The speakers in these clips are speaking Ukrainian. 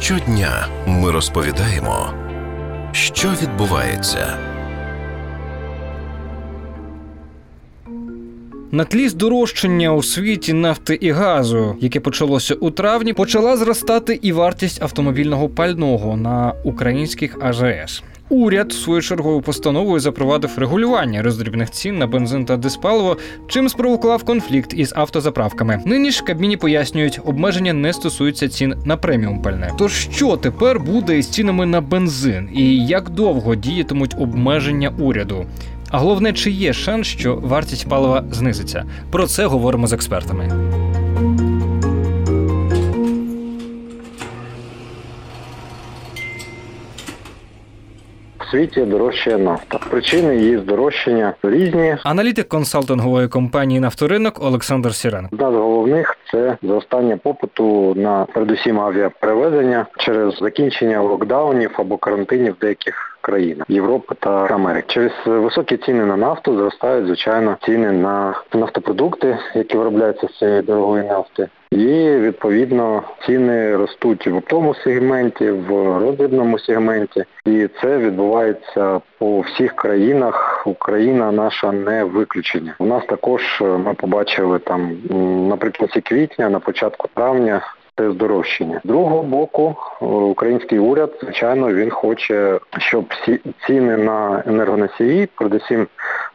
Щодня ми розповідаємо, що відбувається. На тлі здорожчання у світі нафти і газу, яке почалося у травні, почала зростати і вартість автомобільного пального на українських АЗС. Уряд свою черговою постановою запровадив регулювання роздрібних цін на бензин та диспаливо, чим спровокував конфлікт із автозаправками. Нині ж Кабміні пояснюють, обмеження не стосуються цін на преміум пальне. Тож що тепер буде із цінами на бензин, і як довго діятимуть обмеження уряду? А головне, чи є шанс, що вартість палива знизиться? Про це говоримо з експертами. В світі дорожчає нафта. Причини її здорожчання різні. Аналітик консалтингової компанії Нафторинок Олександр Сірен. Одна з головних це зростання попиту на передусім авіаперевезення через закінчення локдаунів або карантинів деяких країнах Європи та Америки. Через високі ціни на нафту зростають звичайно ціни на нафтопродукти, які виробляються з цієї дорогої нафти. І відповідно ціни ростуть в тому сегменті, в роздрібному сегменті, і це відбувається по всіх країнах. Україна наша не виключення. У нас також ми побачили там наприкінці квітня, на початку травня. Це здорожчання. З другого боку, український уряд, звичайно, він хоче, щоб ціни на енергоносії, передусім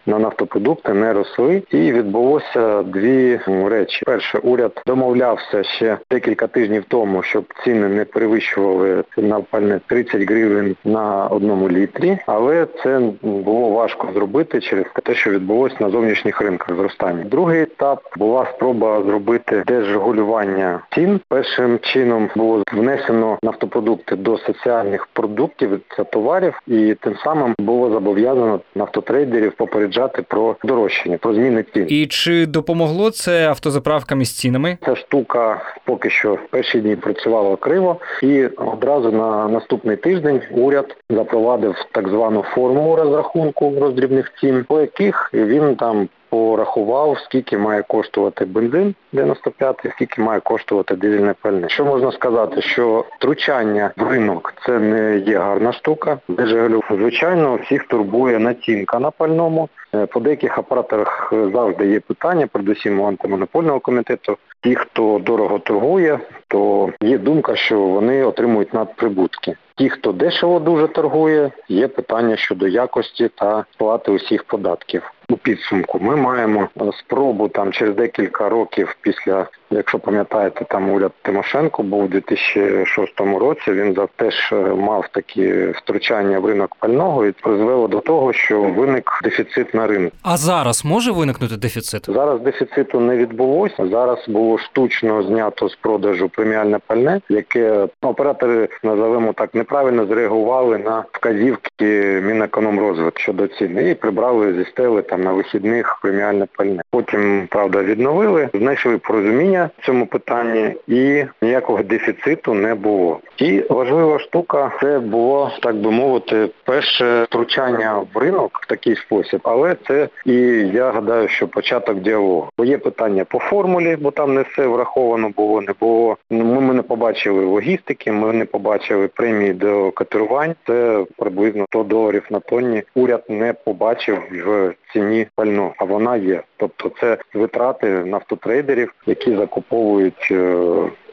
на нафтопродукти, не росли. І відбулося дві речі. Перше, уряд домовлявся ще декілька тижнів тому, щоб ціни не перевищували на пальне 30 гривень на одному літрі, але це було важко зробити через те, що відбулося на зовнішніх ринках зростання. Другий етап була спроба зробити держрегулювання цін. Першим чином було внесено нафтопродукти до соціальних продуктів та товарів, і тим самим було зобов'язано нафтотрейдерів попереджати про дорожчання, про зміни цін. І чи допомогло це автозаправкам із цінами? Ця штука поки що в перші дні працювала криво, і одразу на наступний тиждень уряд запровадив так звану формулу розрахунку роздрібних цін, по яких він там порахував, скільки має коштувати бензин 95 скільки має коштувати дизельне пальне. Що можна сказати, що втручання в ринок це не є гарна штука. Держгалю, звичайно, всіх турбує націнка на пальному. По деяких апараторах завжди є питання, передусім у антимонопольного комітету. Ті, хто дорого торгує, то є думка, що вони отримують надприбутки. Ті, хто дешево дуже торгує, є питання щодо якості та сплати усіх податків. У підсумку. Ми маємо спробу там через декілька років після, якщо пам'ятаєте, там уряд Тимошенко був у 2006 році. Він теж мав такі втручання в ринок пального і призвело до того, що виник дефіцит на ринку. А зараз може виникнути дефіцит? Зараз дефіциту не відбулося. Зараз було штучно знято з продажу преміальне пальне, яке оператори називаємо так неправильно зреагували на вказівки Мінекономрозвитку щодо ціни і прибрали зі стели там на вихідних преміальне пальне. Потім правда відновили, знайшли порозуміння в цьому питанні, і ніякого дефіциту не було. І важлива штука це було так би мовити перше втручання в ринок в такий спосіб, але це і я гадаю, що початок діалогу. Бо є питання по формулі, бо там не все враховано було, не було. Ми, ми не побачили логістики, ми не побачили премії до катерувань. Це приблизно 100 доларів на тонні. Уряд не побачив в ціні пально, а вона є. Тобто це витрати нафтотрейдерів, які закуповують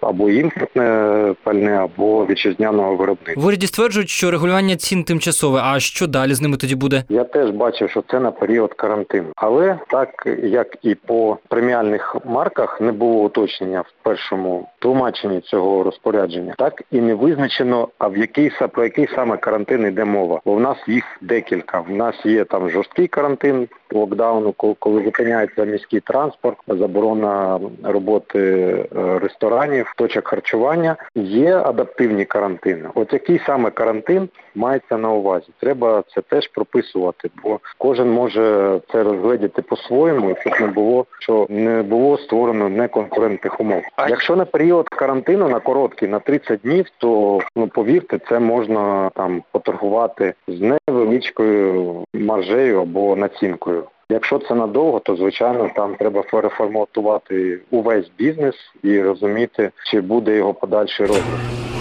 або імпортне пальне, або вітчизняного виробництва. В уряді стверджують, що регулювання цін тимчасове. А що далі з ними тоді буде? Я теж бачив, що це на період карантину. Але так як і по преміальних марках не було уточнення в першому тлумаченні цього розпорядження, так і не визначено, а в який про який саме карантин йде мова. Бо в нас їх декілька. В нас є там жорсткий карантин локдауну, коли зупиняється міський транспорт, заборона роботи ресторанів, точок харчування. Є адаптивні карантини. От який саме карантин мається на увазі? Треба це теж прописувати, бо кожен може це розглядіти по-своєму, щоб не було що не було створено неконкурентних умов. А якщо на період карантину на короткий, на 30 днів, то ну повірте, це можна там поторгувати з невеличкою маржею або націнкою. Якщо це надовго, то звичайно там треба переформатувати увесь бізнес і розуміти, чи буде його подальший розвиток.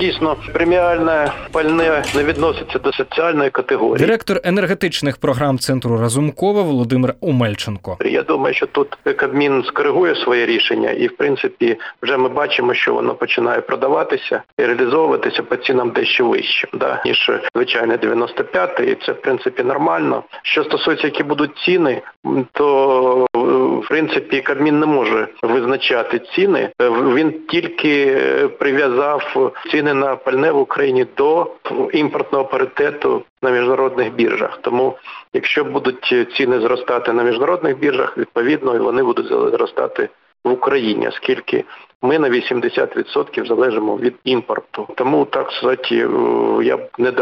Дійсно, преміальне пальне не відноситься до соціальної категорії. Директор енергетичних програм центру Разумкова Володимир Омельченко. Я думаю, що тут Кабмін скоригує своє рішення, і в принципі вже ми бачимо, що воно починає продаватися і реалізовуватися по цінам дещо вище, да, ніж звичайне 95 і це в принципі нормально. Що стосується, які будуть ціни, то в принципі Кабмін не може визначати ціни. Е, Він тільки е, прив'язав ціни на пальне в Україні до імпортного паритету на міжнародних біржах. Тому Якщо будуть ціни зростати на міжнародних біржах, відповідно і вони будуть зростати в Україні, оскільки ми на 80% залежимо від імпорту. Тому так сказати, е, я б не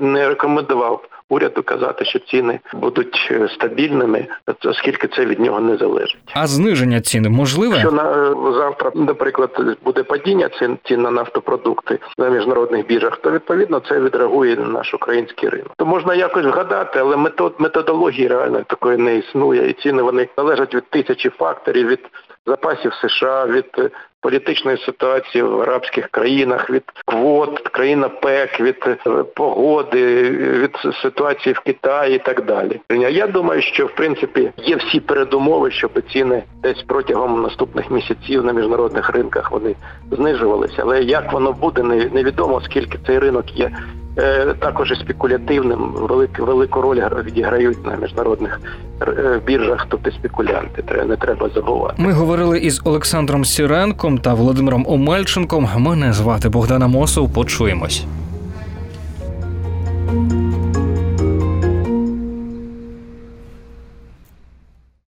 не рекомендував уряду казати, що ціни будуть е, стабільними, оскільки це від нього не залежить. А зниження цін можливе? Якщо на е, завтра, наприклад, буде падіння цін, цін на нафтопродукти на міжнародних біржах, то відповідно це відреагує на наш український ринок. То можна якось вгадати, але метод методології реально такої не існує. І ціни вони залежать від тисячі факторів, від запасів США, від е, політичної ситуації в арабських країнах, від квот, країн ОПЕК, від е, погоди, від ситуації в Китаї і так далі. Я думаю, що в принципі є всі передумови, щоб ціни десь протягом наступних місяців на міжнародних ринках вони знижувалися. Але як воно буде, невідомо, оскільки цей ринок є. Е, Також і спекулятивним велик, велику роль відіграють на міжнародних е, біржах, тобто спекулянти. Не треба забувати. Ми говорили із Олександром Сіренком та Володимиром Омельченком. Мене звати Богдана Мосов. Почуємось.